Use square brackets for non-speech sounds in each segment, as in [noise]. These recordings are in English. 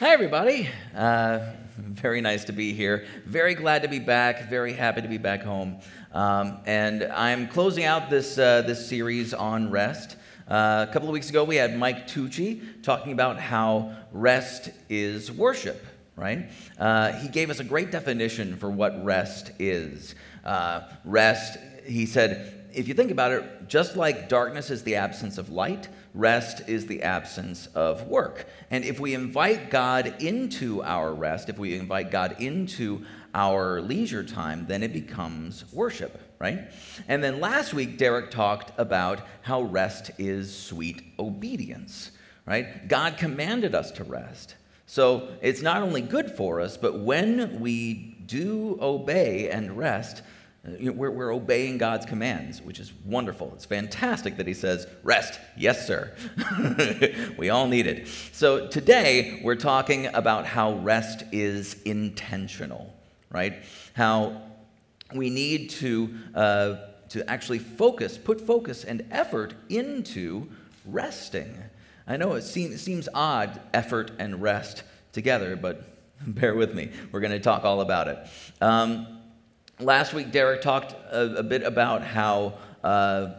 Hi, everybody. Uh, very nice to be here. Very glad to be back. Very happy to be back home. Um, and I'm closing out this, uh, this series on rest. Uh, a couple of weeks ago, we had Mike Tucci talking about how rest is worship, right? Uh, he gave us a great definition for what rest is. Uh, rest, he said, if you think about it, just like darkness is the absence of light, rest is the absence of work. And if we invite God into our rest, if we invite God into our leisure time, then it becomes worship, right? And then last week, Derek talked about how rest is sweet obedience, right? God commanded us to rest. So it's not only good for us, but when we do obey and rest, you know, we're, we're obeying God's commands, which is wonderful. It's fantastic that He says, Rest. Yes, sir. [laughs] we all need it. So today, we're talking about how rest is intentional, right? How we need to, uh, to actually focus, put focus and effort into resting. I know it seems, it seems odd, effort and rest together, but [laughs] bear with me. We're going to talk all about it. Um, Last week, Derek talked a, a bit about how uh,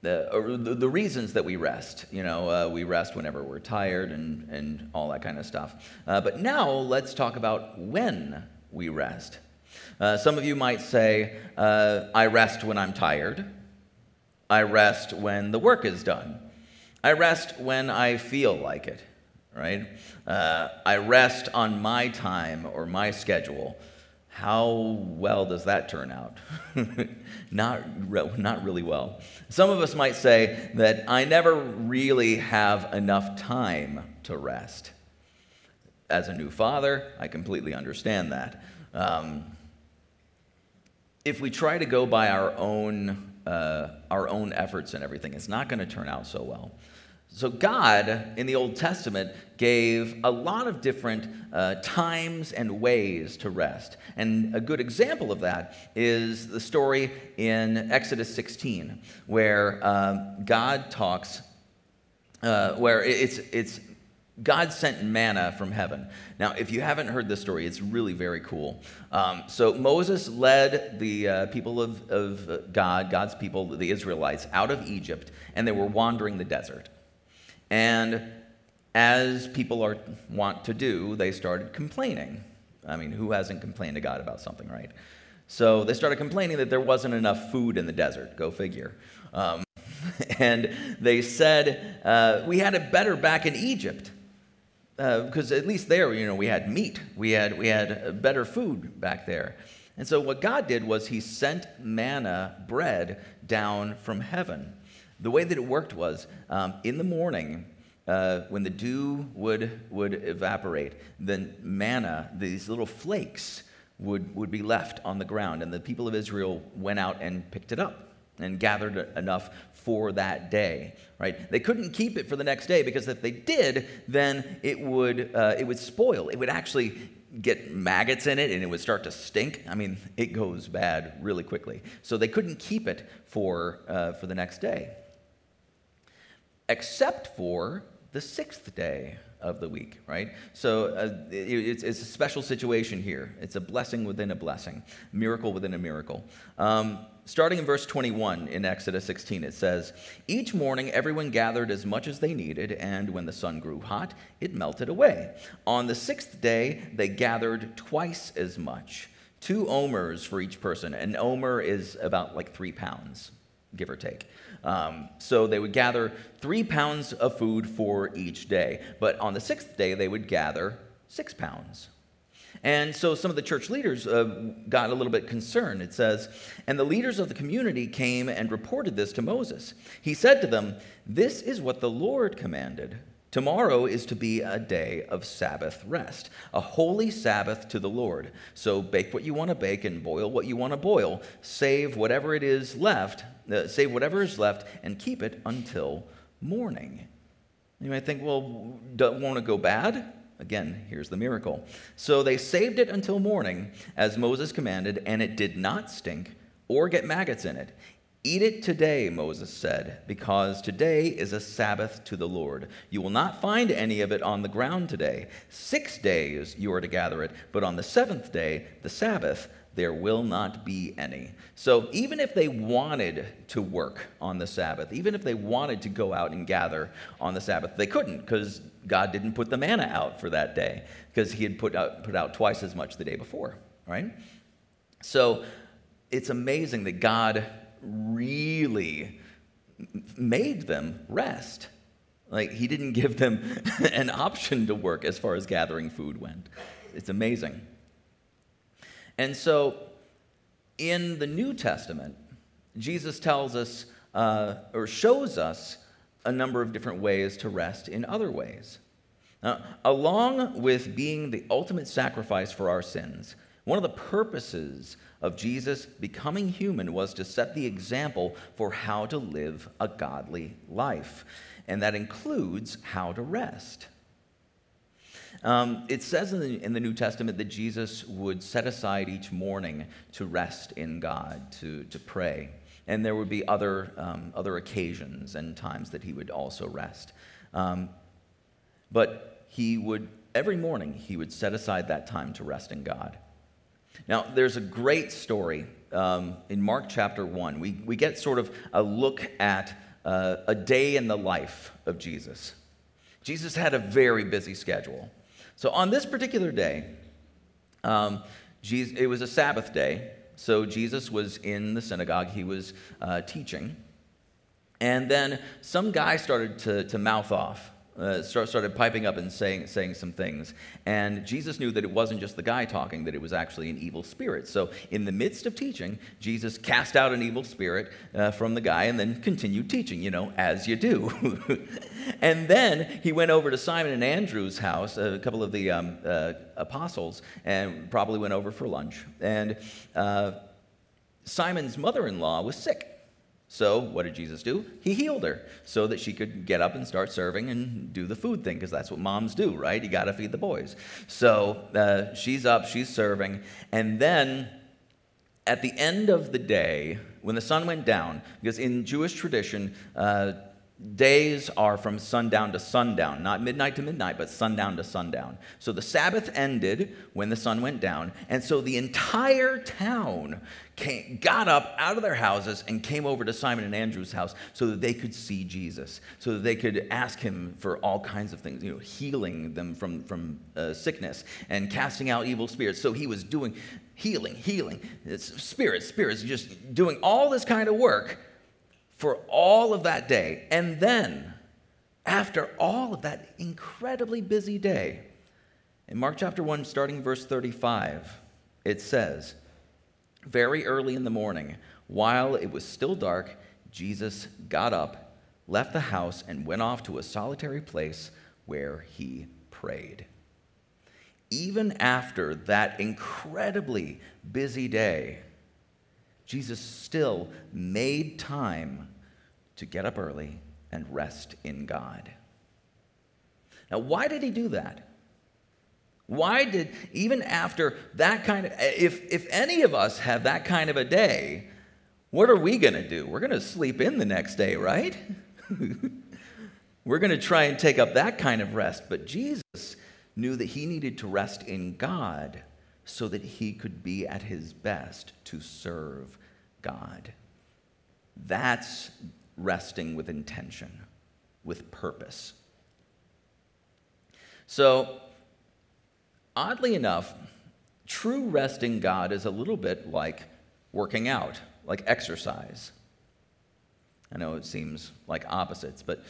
the, the, the, reasons that we rest. You know, uh, we rest whenever we're tired and, and all that kind of stuff. Uh, but now let's talk about when we rest. Uh, some of you might say, uh, I rest when I'm tired. I rest when the work is done. I rest when I feel like it, right? Uh, I rest on my time or my schedule. How well does that turn out? [laughs] not, re- not really well. Some of us might say that I never really have enough time to rest. As a new father, I completely understand that. Um, if we try to go by our own, uh, our own efforts and everything, it's not going to turn out so well. So, God in the Old Testament gave a lot of different uh, times and ways to rest. And a good example of that is the story in Exodus 16, where uh, God talks, uh, where it's, it's God sent manna from heaven. Now, if you haven't heard this story, it's really very cool. Um, so, Moses led the uh, people of, of God, God's people, the Israelites, out of Egypt, and they were wandering the desert. And as people are want to do, they started complaining. I mean, who hasn't complained to God about something, right? So they started complaining that there wasn't enough food in the desert. Go figure. Um, [laughs] and they said, uh, We had it better back in Egypt. Because uh, at least there, you know, we had meat. We had, we had better food back there. And so what God did was he sent manna, bread, down from heaven. The way that it worked was um, in the morning, uh, when the dew would, would evaporate, then manna, these little flakes, would, would be left on the ground. And the people of Israel went out and picked it up and gathered enough for that day right? They couldn't keep it for the next day because if they did then it would uh, it would spoil. It would actually get maggots in it and it would start to stink. I mean it goes bad really quickly. So they couldn't keep it for uh, for the next day except for the sixth day of the week, right? So uh, it's, it's, a special situation here. It's a blessing within a blessing, miracle within a miracle. Um, starting in verse 21 in Exodus 16, it says, Each morning everyone gathered as much as they needed, and when the sun grew hot, it melted away. On the sixth day, they gathered twice as much, two omers for each person. An omer is about like three pounds, give or take. Um, so they would gather three pounds of food for each day. But on the sixth day, they would gather six pounds. And so some of the church leaders uh, got a little bit concerned. It says, And the leaders of the community came and reported this to Moses. He said to them, This is what the Lord commanded. Tomorrow is to be a day of Sabbath rest, a holy Sabbath to the Lord. So bake what you want to bake and boil what you want to boil. Save whatever it is left, uh, save whatever is left, and keep it until morning. You might think, well, won't it go bad? Again, here's the miracle. So they saved it until morning, as Moses commanded, and it did not stink or get maggots in it. Eat it today, Moses said, because today is a Sabbath to the Lord. You will not find any of it on the ground today. Six days you are to gather it, but on the seventh day, the Sabbath, there will not be any. So even if they wanted to work on the Sabbath, even if they wanted to go out and gather on the Sabbath, they couldn't because God didn't put the manna out for that day because he had put out, put out twice as much the day before, right? So it's amazing that God really made them rest. Like, he didn't [laughs] give them [laughs] an option to work as far as gathering food went. It's amazing. And so, in the New Testament, Jesus tells us uh, or shows us a number of different ways to rest in other ways. Now, along with being the ultimate sacrifice for our sins, one of the purposes of Jesus becoming human was to set the example for how to live a godly life, and that includes how to rest. Um, it says in the, in the, New Testament that Jesus would set aside each morning to rest in God, to, to pray. And there would be other, um, other occasions and times that he would also rest. Um, but he would, every morning, he would set aside that time to rest in God. Now, there's a great story um, in Mark chapter 1. We, we get sort of a look at uh, a day in the life of Jesus. Jesus had a very busy schedule. So, on this particular day, um, Jesus, it was a Sabbath day. So, Jesus was in the synagogue, he was uh, teaching. And then some guy started to, to mouth off uh, started piping up and saying, saying some things. And Jesus knew that it wasn't just the guy talking, that it was actually an evil spirit. So, in the midst of teaching, Jesus cast out an evil spirit uh, from the guy and then continued teaching, you know, as you do. [laughs] and then he went over to Simon and Andrew's house, a couple of the um, uh, apostles, and probably went over for lunch. And uh, Simon's mother in law was sick. So, what did Jesus do? He healed her so that she could get up and start serving and do the food thing, because that's what moms do, right? You got to feed the boys. So, uh, she's up, she's serving. And then at the end of the day, when the sun went down, because in Jewish tradition, uh, days are from sundown to sundown, not midnight to midnight, but sundown to sundown. So the Sabbath ended when the sun went down, and so the entire town came, got up out of their houses and came over to Simon and Andrew's house so that they could see Jesus, so that they could ask him for all kinds of things, you know, healing them from, from uh, sickness and casting out evil spirits. So he was doing healing, healing, spirits, spirits, just doing all this kind of work for all of that day. And then, after all of that incredibly busy day, in Mark chapter 1, starting verse 35, it says, Very early in the morning, while it was still dark, Jesus got up, left the house, and went off to a solitary place where he prayed. Even after that incredibly busy day, Jesus still made time to get up early and rest in God. Now, why did he do that? Why did, even after that kind of, if, if any of us have that kind of a day, what are we going to do? We're going to sleep in the next day, right? [laughs] We're going to try and take up that kind of rest. But Jesus knew that he needed to rest in God so that he could be at his best to serve God. That's resting with intention, with purpose. So, oddly enough, true rest in God is a little bit like working out, like exercise. I know it seems like opposites, but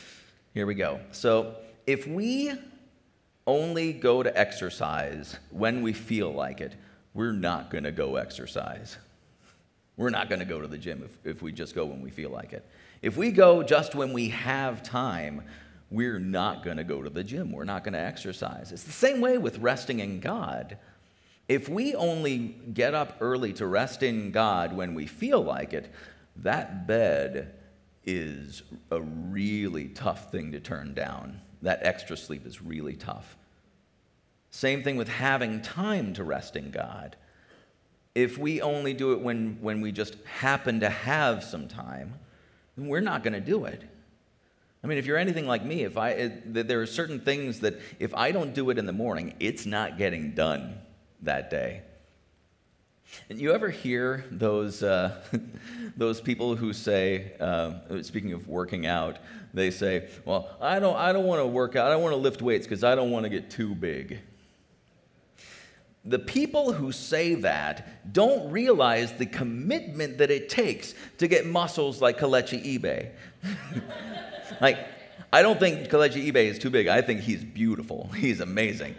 here we go. So, if we only go to exercise when we feel like it, we're not going to go exercise. We're not going to go to the gym if, if we just go when we feel like it. If we go just when we have time, we're not going to go to the gym. We're not going to exercise. It's the same way with resting in God. If we only get up early to rest in God when we feel like it, that bed is a really tough thing to turn down. That extra sleep is really tough. Same thing with having time to rest in God. if we only do it when, when we just happen to have some time, then we're not going to do it. I mean, if you're anything like me, if I, it, there are certain things that if I don't do it in the morning, it's not getting done that day. And you ever hear those, uh, [laughs] those people who say, uh, speaking of working out, they say, Well, I don't, I don't want to work out, I don't want to lift weights because I don't want to get too big. The people who say that don't realize the commitment that it takes to get muscles like Kelechi Ibe. [laughs] like, I don't think Kelechi Ibe is too big. I think he's beautiful. [laughs] He's amazing.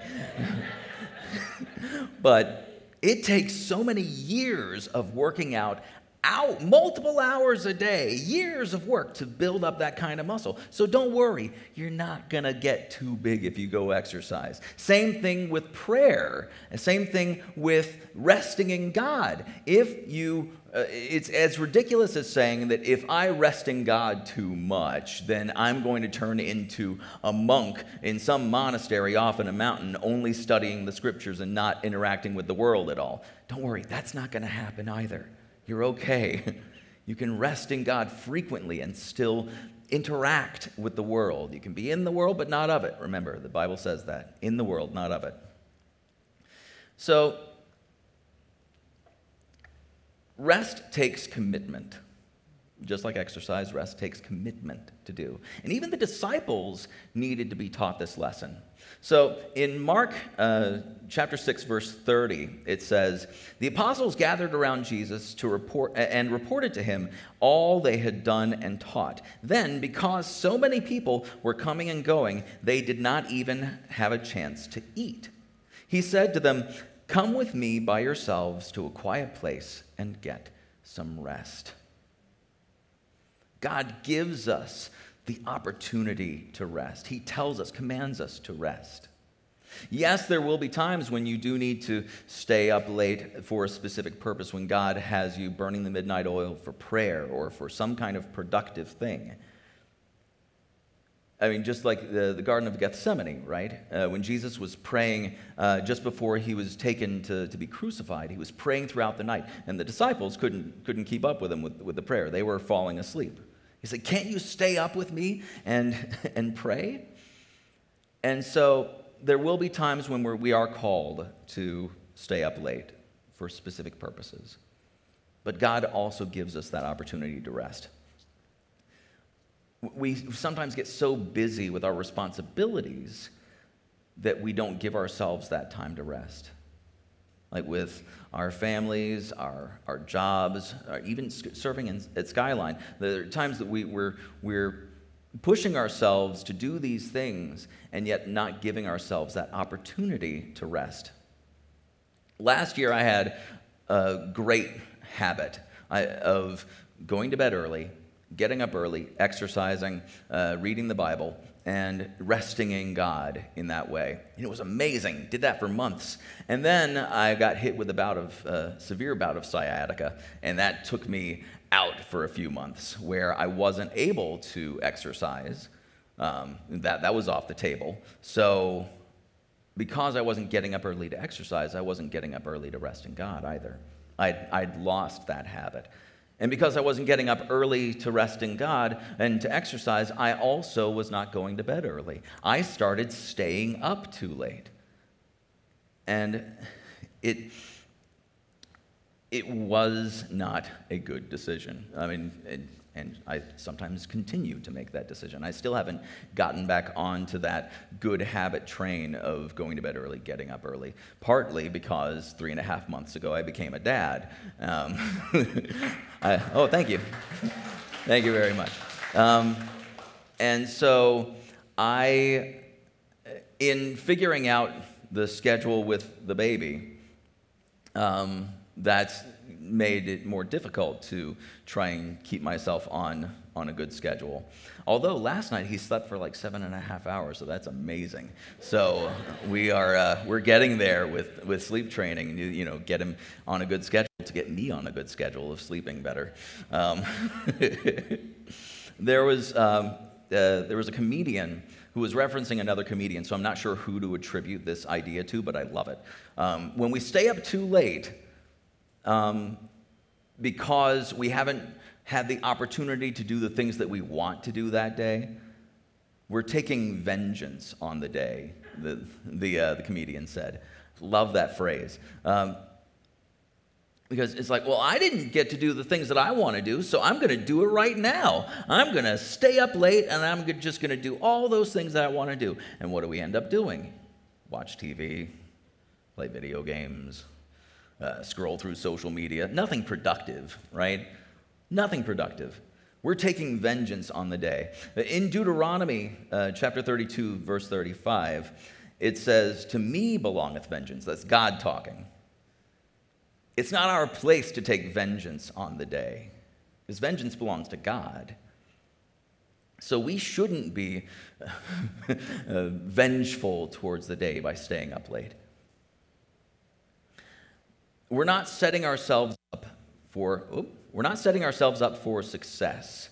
[laughs] but it takes so many years of working out out multiple hours a day, years of work to build up that kind of muscle. So don't worry, you're not going to get too big if you go exercise. Same thing with prayer, same thing with resting in God. If you uh, it's as ridiculous as saying that if I rest in God too much, then I'm going to turn into a monk in some monastery off in a mountain, only studying the scriptures and not interacting with the world at all. Don't worry, that's not going to happen either. You're okay. [laughs] You can rest in God frequently and still interact with the world. You can be in the world, but not of it. Remember, the Bible says that in the world, not of it. So, rest takes commitment. Just like exercise, rest takes commitment to do. And even the disciples needed to be taught this lesson. So in Mark uh, chapter 6, verse 30, it says, The apostles gathered around Jesus to report and reported to him all they had done and taught. Then, because so many people were coming and going, they did not even have a chance to eat. He said to them, Come with me by yourselves to a quiet place and get some rest. God gives us the opportunity to rest. He tells us, commands us to rest. Yes, there will be times when you do need to stay up late for a specific purpose, when God has you burning the midnight oil for prayer or for some kind of productive thing. I mean, just like the, the Garden of Gethsemane, right? Uh, when Jesus was praying uh, just before he was taken to, to be crucified, he was praying throughout the night, and the disciples couldn't, couldn't keep up with him with, with the prayer. They were falling asleep. He said, Can't you stay up with me and, [laughs] and pray? And so there will be times when we're, we are called to stay up late for specific purposes. But God also gives us that opportunity to rest. We sometimes get so busy with our responsibilities that we don't give ourselves that time to rest like with our families, our, our jobs, even serving in, at Skyline. There are times that we, we're, we're pushing ourselves to do these things and yet not giving ourselves that opportunity to rest. Last year, I had a great habit of going to bed early, getting up early, exercising, uh, reading the Bible, and resting in God in that way. And it was amazing. Did that for months. And then I got hit with a bout of uh, severe bout of sciatica, and that took me out for a few months where I wasn't able to exercise. Um, that, that was off the table. So, because I wasn't getting up early to exercise, I wasn't getting up early to rest in God either. I'd, I'd lost that habit. And because I wasn't getting up early to rest in God and to exercise, I also was not going to bed early. I started staying up too late. And it, it was not a good decision. I mean, it, and I sometimes continue to make that decision. I still haven't gotten back onto that good habit train of going to bed early, getting up early, partly because three and a half months ago I became a dad. Um, [laughs] I, oh, thank you. thank you very much. Um, and so I, in figuring out the schedule with the baby, um, that's made it more difficult to try and keep myself on, on a good schedule. Although last night he slept for like seven and a half hours, so that's amazing. So we are uh, we're getting there with, with sleep training. You, you know, get him on a good schedule to get me on a good schedule of sleeping better. Um, [laughs] there was um, uh, there was a comedian who was referencing another comedian, so I'm not sure who to attribute this idea to, but I love it. Um, when we stay up too late, um, because we haven't had the opportunity to do the things that we want to do that day. We're taking vengeance on the day, the, the, uh, the comedian said. Love that phrase. Um, because it's like, well, I didn't get to do the things that I want to do, so I'm going to do it right now. I'm going to stay up late and I'm just going to do all those things that I want to do. And what do we end up doing? Watch TV, play video games, uh, scroll through social media. Nothing productive, right? Nothing productive. We're taking vengeance on the day. In Deuteronomy uh, chapter 32, verse 35, it says, To me belongeth vengeance. That's God talking. It's not our place to take vengeance on the day, because vengeance belongs to God. So we shouldn't be [laughs] uh, vengeful towards the day by staying up late. We're not setting ourselves up for we're not setting ourselves up for success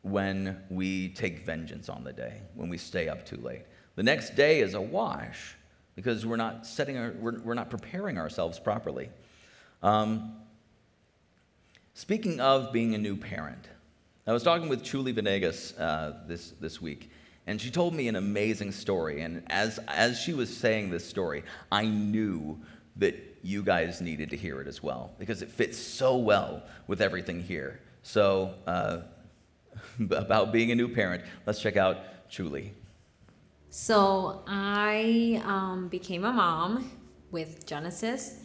when we take vengeance on the day, when we stay up too late. The next day is a wash because we're not setting our, we're, we're not preparing ourselves properly. Um, speaking of being a new parent, I was talking with Chuli Venegas uh, this, this week, and she told me an amazing story. And as, as she was saying this story, I knew that you guys needed to hear it as well because it fits so well with everything here. So, uh, [laughs] about being a new parent, let's check out Julie. So, I um, became a mom with Genesis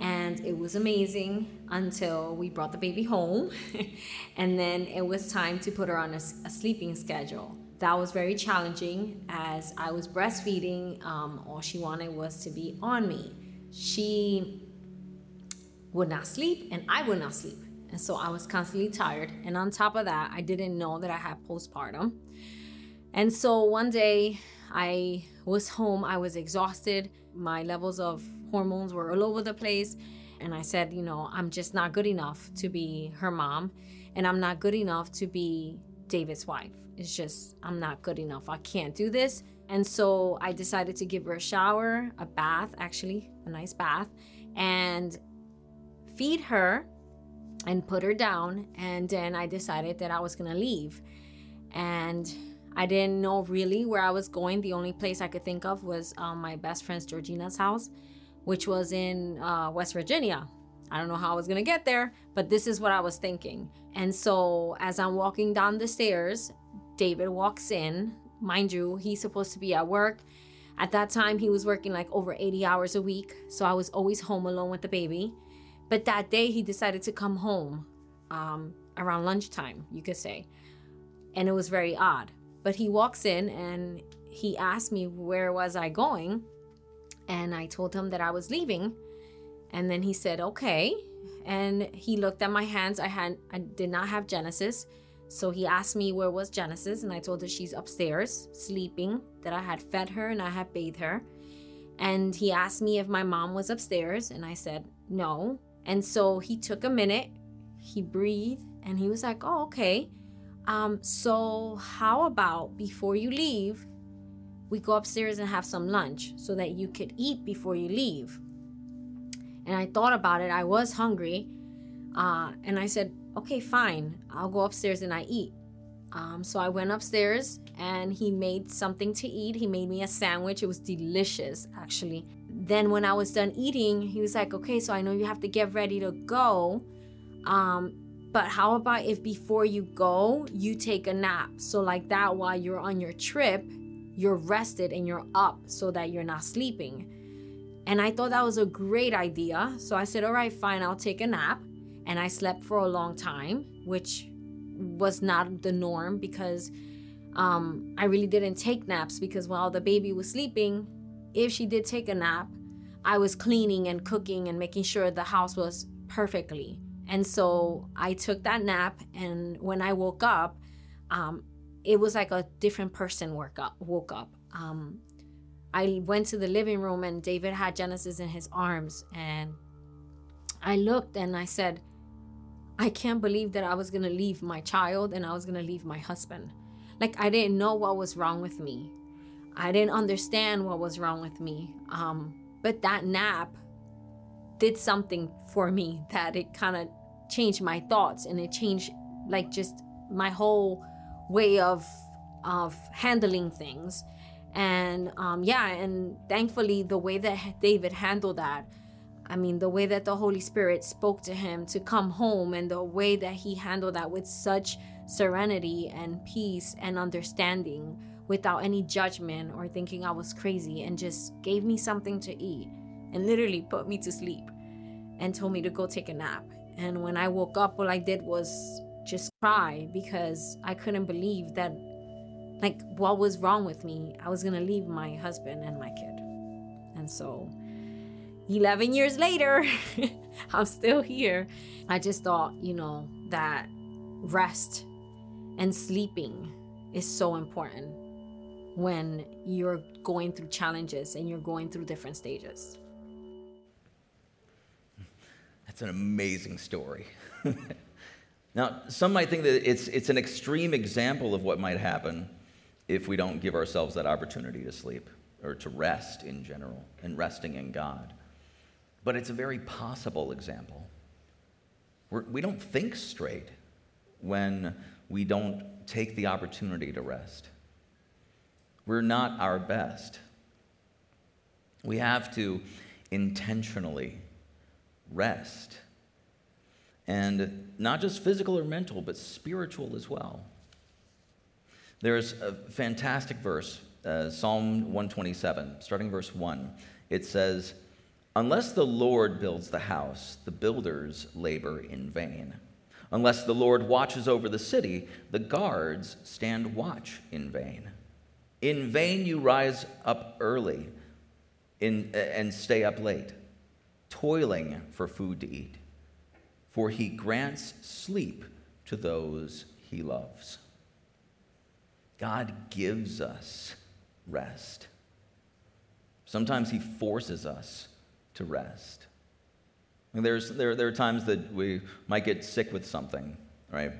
and it was amazing until we brought the baby home [laughs] and then it was time to put her on a, a sleeping schedule that was very challenging as i was breastfeeding um, all she wanted was to be on me she would not sleep and i would not sleep and so i was constantly tired and on top of that i didn't know that i had postpartum and so one day i was home i was exhausted my levels of hormones were all over the place. And I said, you know, I'm just not good enough to be her mom. And I'm not good enough to be David's wife. It's just, I'm not good enough. I can't do this. And so I decided to give her a shower, a bath, actually, a nice bath, and feed her and put her down. And then I decided that I was going to leave. And I didn't know really where I was going. The only place I could think of was um, my best friend's Georgina's house which was in uh, West Virginia. I don't know how I was gonna get there, but this is what I was thinking. And so as I'm walking down the stairs, David walks in. Mind you, he's supposed to be at work. At that time, he was working like over 80 hours a week. So I was always home alone with the baby. But that day, he decided to come home um, around lunchtime, you could say. And it was very odd. But he walks in and he asked me where was I going and I told him that I was leaving. And then he said, "Okay." And he looked at my hands. I had I did not have Genesis. So he asked me where was Genesis and I told her she's upstairs sleeping, that I had fed her and I had bathed her. And he asked me if my mom was upstairs and I said, "No." And so he took a minute, he breathed and he was like, "Oh, okay. Um so how about before you leave, we go upstairs and have some lunch so that you could eat before you leave. And I thought about it. I was hungry. Uh, and I said, okay, fine. I'll go upstairs and I eat. Um, so I went upstairs and he made something to eat. He made me a sandwich. It was delicious, actually. Then, when I was done eating, he was like, okay, so I know you have to get ready to go. Um, but how about if before you go, you take a nap? So, like that, while you're on your trip, you're rested and you're up so that you're not sleeping. And I thought that was a great idea. So I said, all right, fine, I'll take a nap. And I slept for a long time, which was not the norm because um, I really didn't take naps because while the baby was sleeping, if she did take a nap, I was cleaning and cooking and making sure the house was perfectly. And so I took that nap, and when I woke up, um, it was like a different person woke up. Woke up. Um, I went to the living room and David had Genesis in his arms, and I looked and I said, I can't believe that I was gonna leave my child and I was gonna leave my husband. Like I didn't know what was wrong with me. I didn't understand what was wrong with me. Um, but that nap did something for me that it kind of changed my thoughts and it changed like just my whole way of of handling things and um, yeah and thankfully the way that david handled that i mean the way that the holy spirit spoke to him to come home and the way that he handled that with such serenity and peace and understanding without any judgment or thinking i was crazy and just gave me something to eat and literally put me to sleep and told me to go take a nap and when i woke up all i did was just cry because I couldn't believe that, like, what was wrong with me? I was gonna leave my husband and my kid. And so, 11 years later, [laughs] I'm still here. I just thought, you know, that rest and sleeping is so important when you're going through challenges and you're going through different stages. That's an amazing story. [laughs] Now, some might think that it's, it's an extreme example of what might happen if we don't give ourselves that opportunity to sleep or to rest in general and resting in God. But it's a very possible example. We're, we do not think straight when we don't take the opportunity to rest. We're not our best. We have to intentionally rest and not just physical or mental, but spiritual as well. There's a fantastic verse, uh, Psalm 127, starting verse 1. It says, Unless the Lord builds the house, the builders labor in vain. Unless the Lord watches over the city, the guards stand watch in vain. In vain you rise up early in, and stay up late, toiling for food to eat for he grants sleep to those he loves. God gives us rest. Sometimes he forces us to rest. And there's, there, there are times that we might get sick with something, right?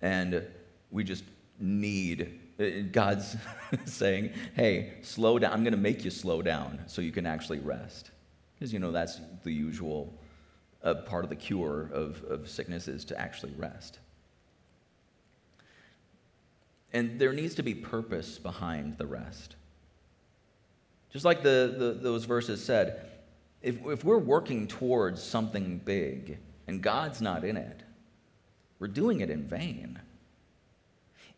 And we just need, uh, God's [laughs] saying, hey, slow down. I'm going to make you slow down so you can actually rest. Because, you know, that's the usual a part of the cure of, of sickness is to actually rest. And there needs to be purpose behind the rest. Just like the, the, those verses said, if, if we're working towards something big and God's not in it, we're doing it in vain.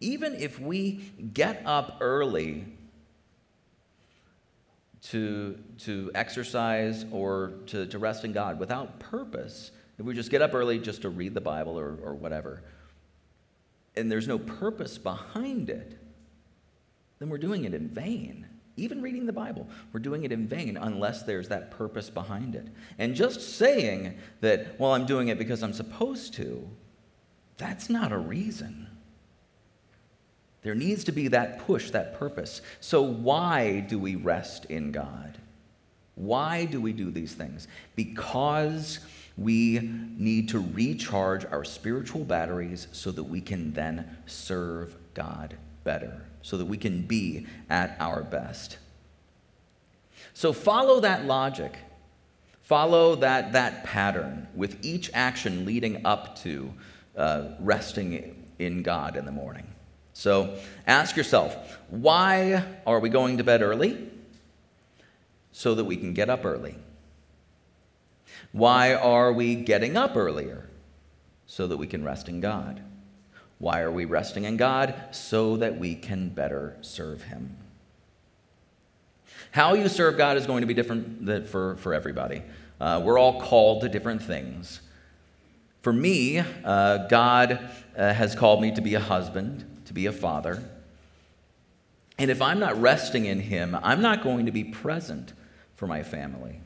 Even if we get up early to, to exercise or to, to rest in God without purpose, if we just get up early just to read the Bible or, or whatever, and there's no purpose behind it, then we're doing it in vain. Even reading the Bible, we're doing it in vain unless there's that purpose behind it. And just saying that, well, I'm doing it because I'm supposed to, that's not a reason. There needs to be that push, that purpose. So, why do we rest in God? Why do we do these things? Because we need to recharge our spiritual batteries so that we can then serve God better, so that we can be at our best. So, follow that logic. Follow that, that pattern with each action leading up to uh, resting in God in the morning. So ask yourself, why are we going to bed early? So that we can get up early. Why are we getting up earlier? So that we can rest in God. Why are we resting in God? So that we can better serve Him. How you serve God is going to be different for, for everybody. Uh, we're all called to different things. For me, uh, God uh, has called me to be a husband to be a father. And if I'm not resting in Him, I'm not going to be present for my family.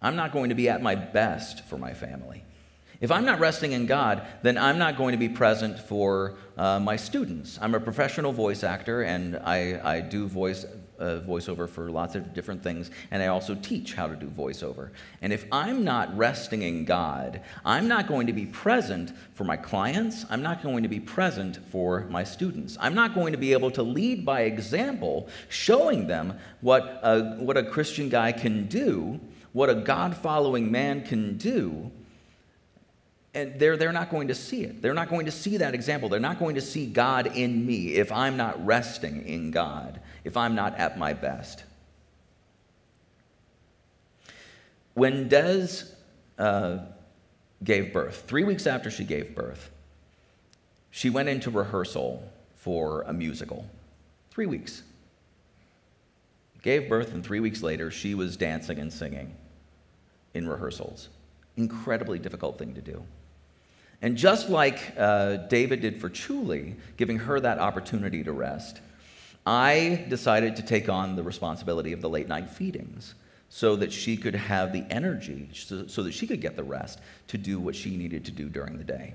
I'm not going to be at my best for my family. If I'm not resting in God, then I'm not going to be present for uh, my students. I'm a professional voice actor and I, I do voice uh, voiceover for lots of different things, and I also teach how to do voiceover. And if I'm not resting in God, I'm not going to be present for my clients, I'm not going to be present for my students. I'm not going to be able to lead by example, showing them what a, what a Christian guy can do what a God following man can do, and they're, they're not going to see it. They're not going to see that example. They're not going to see God in me if I'm not resting in God, if I'm not at my best. When Des uh, gave birth, three weeks after she gave birth, she went into rehearsal for a musical. Three weeks. Gave birth, and three weeks later, she was dancing and singing in rehearsals. Incredibly difficult thing to do. And just like uh, David did for Chuli, giving her that opportunity to rest, I decided to take on the responsibility of the late night feedings so that she could have the energy, so, so that she could get the rest to do what she needed to do during the day.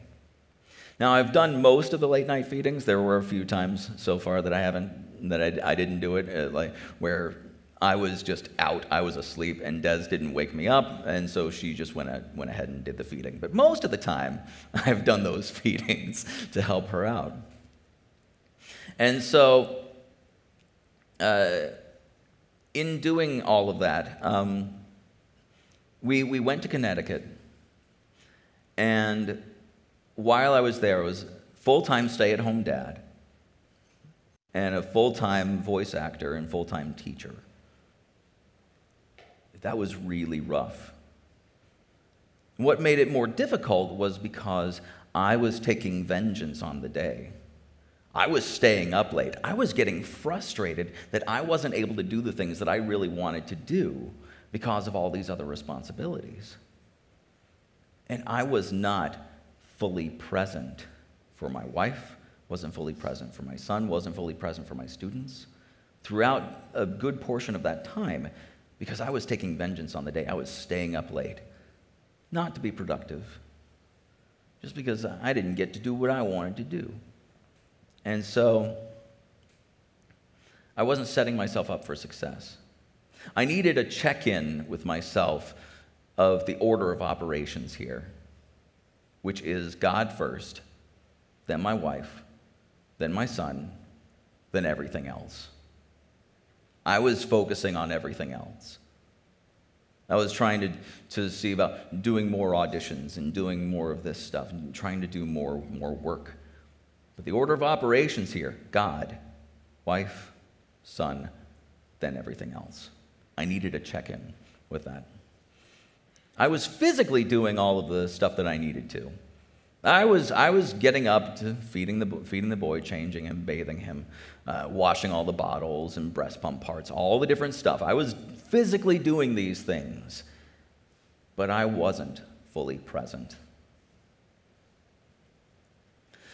Now, I've done most of the late night feedings. There were a few times so far that I haven't, that I, I didn't do it, uh, like where I was just out, I was asleep, and Des didn't wake me up, and so she just went, went ahead and did the feeding. But most of the time, [laughs] I've done those [laughs] feedings to help her out. And so, uh, in doing all of that, um, we, we went to Connecticut, and while I was there, I was full time stay at home dad and a full time voice actor and full time teacher. That was really rough. What made it more difficult was because I was taking vengeance on the day. I was staying up late. I was getting frustrated that I wasn't able to do the things that I really wanted to do because of all these other responsibilities. And I was not fully present for my wife, wasn't fully present for my son, wasn't fully present for my students. Throughout a good portion of that time, because I was taking vengeance on the day, I was staying up late, not to be productive, just because I didn't get to do what I wanted to do. And so I wasn't setting myself up for success. I needed a check in with myself of the order of operations here which is God first, then my wife, then my son, then everything else. I was focusing on everything else. I was trying to, to see about doing more auditions and doing more of this stuff and trying to do more, more work. But the order of operations here God, wife, son, then everything else. I needed a check in with that. I was physically doing all of the stuff that I needed to. I was, I was getting up to feeding the, feeding the boy, changing him, bathing him, uh, washing all the bottles and breast pump parts, all the different stuff. I was physically doing these things, but I wasn't fully present.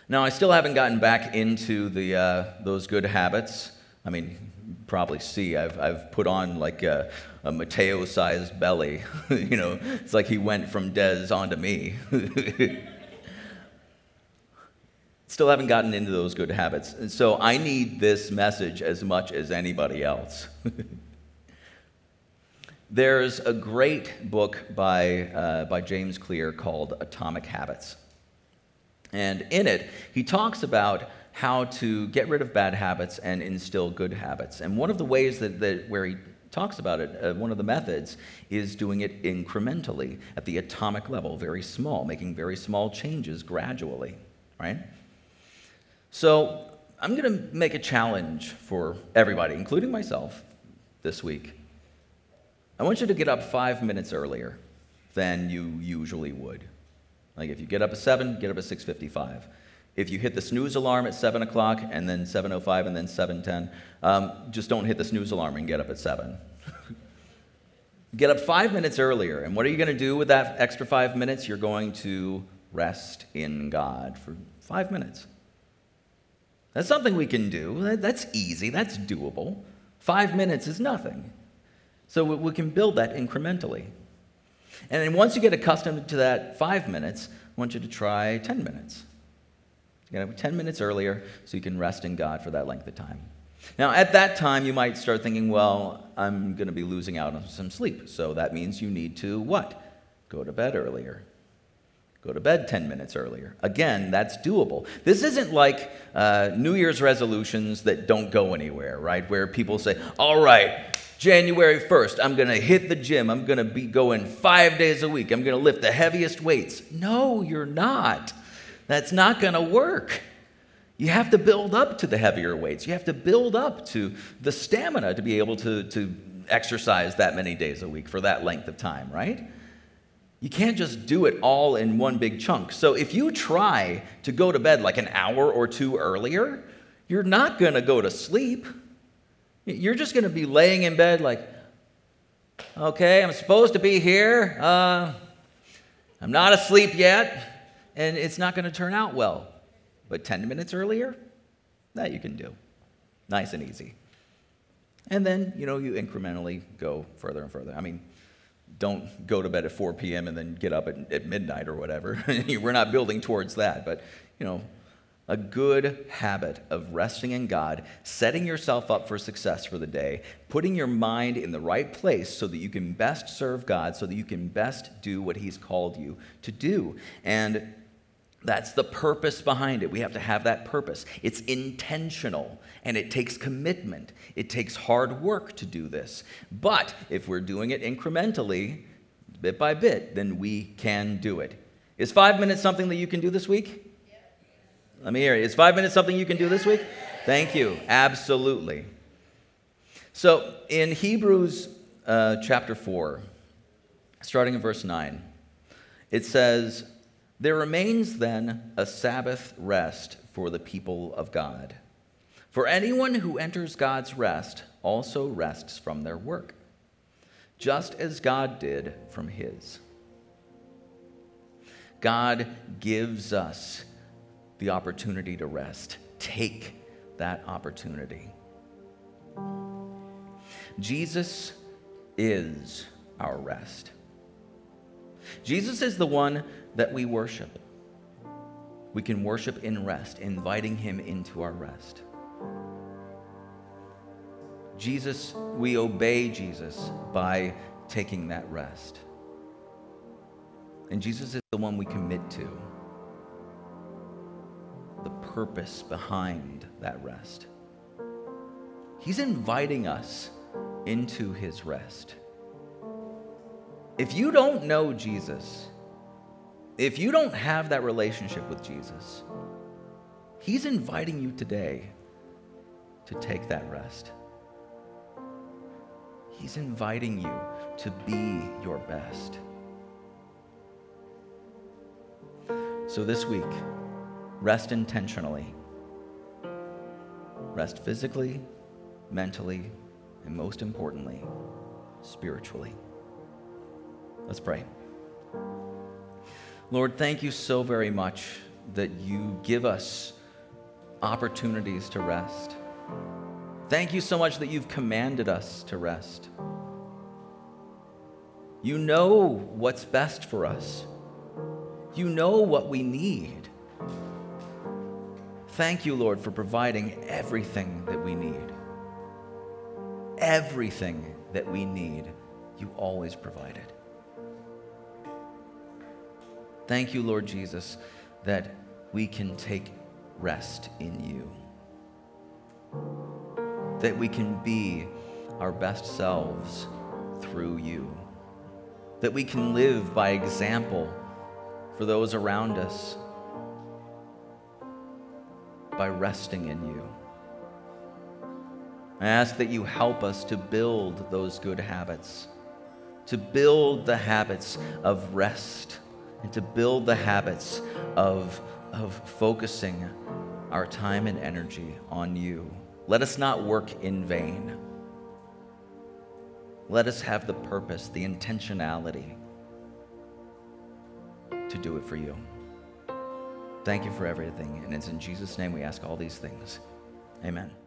Now, I still haven't gotten back into the, uh, those good habits. I mean, probably see, I've, I've put on like a, a Mateo sized belly. [laughs] you know, it's like he went from Des onto me. [laughs] Still haven't gotten into those good habits. And so I need this message as much as anybody else. [laughs] There's a great book by, uh, by James Clear called Atomic Habits. And in it, he talks about how to get rid of bad habits and instill good habits. And one of the ways that, that where he talks about it, uh, one of the methods is doing it incrementally at the atomic level, very small, making very small changes gradually, right? So I'm going to make a challenge for everybody, including myself, this week. I want you to get up five minutes earlier than you usually would. Like if you get up at 7, get up at 6.55 if you hit the snooze alarm at 7 o'clock and then 7.05 and then 7.10 um, just don't hit the snooze alarm and get up at 7 [laughs] get up five minutes earlier and what are you going to do with that extra five minutes you're going to rest in god for five minutes that's something we can do that's easy that's doable five minutes is nothing so we can build that incrementally and then once you get accustomed to that five minutes i want you to try 10 minutes you got to 10 minutes earlier so you can rest in God for that length of time. Now, at that time, you might start thinking, well, I'm going to be losing out on some sleep. So that means you need to what? Go to bed earlier. Go to bed 10 minutes earlier. Again, that's doable. This isn't like uh, New Year's resolutions that don't go anywhere, right? Where people say, all right, January 1st, I'm going to hit the gym. I'm going to be going five days a week. I'm going to lift the heaviest weights. No, you're not. That's not going to work. You have to build up to the heavier weights. You have to build up to the stamina to be able to, to exercise that many days a week for that length of time, right? You can't just do it all in one big chunk. So if you try to go to bed like an hour or two earlier, you're not going to go to sleep. You're just going to be laying in bed like, okay, I'm supposed to be here. Uh, I'm not asleep yet, and it's not going to turn out well. But 10 minutes earlier, that you can do. Nice and easy. And then, you know, you incrementally go further and further. I mean, don't go to bed at 4 p.m. and then get up at, at midnight or whatever. [laughs] We're not building towards that. But, you know, a good habit of resting in God, setting yourself up for success for the day, putting your mind in the right place so that you can best serve God, so that you can best do what He's called you to do. And that's the purpose behind it. We have to have that purpose. It's intentional and it takes commitment. It takes hard work to do this. But if we're doing it incrementally, bit by bit, then we can do it. Is five minutes something that you can do this week? Let me hear it. Is five minutes something you can do this week? Thank you. Absolutely. So in Hebrews uh, chapter 4, starting in verse 9, it says, There remains then a Sabbath rest for the people of God. For anyone who enters God's rest also rests from their work, just as God did from his. God gives us the opportunity to rest. Take that opportunity. Jesus is our rest. Jesus is the one that we worship. We can worship in rest, inviting him into our rest. Jesus, we obey Jesus by taking that rest. And Jesus is the one we commit to the purpose behind that rest. He's inviting us into his rest. If you don't know Jesus, if you don't have that relationship with Jesus, he's inviting you today to take that rest. He's inviting you to be your best. So this week, Rest intentionally. Rest physically, mentally, and most importantly, spiritually. Let's pray. Lord, thank you so very much that you give us opportunities to rest. Thank you so much that you've commanded us to rest. You know what's best for us. You know what we need. Thank you, Lord, for providing everything that we need. Everything that we need, you always provided. Thank you, Lord Jesus, that we can take rest in you. That we can be our best selves through you. That we can live by example for those around us by resting in you. I ask that you help us to build those good habits, to build the habits of rest, and to build the habits of, of focusing our time and energy on you. Let us not work in vain. Let us have the purpose, the intentionality to do it for you. Thank you for everything. And it's in Jesus' name we ask all these things. Amen.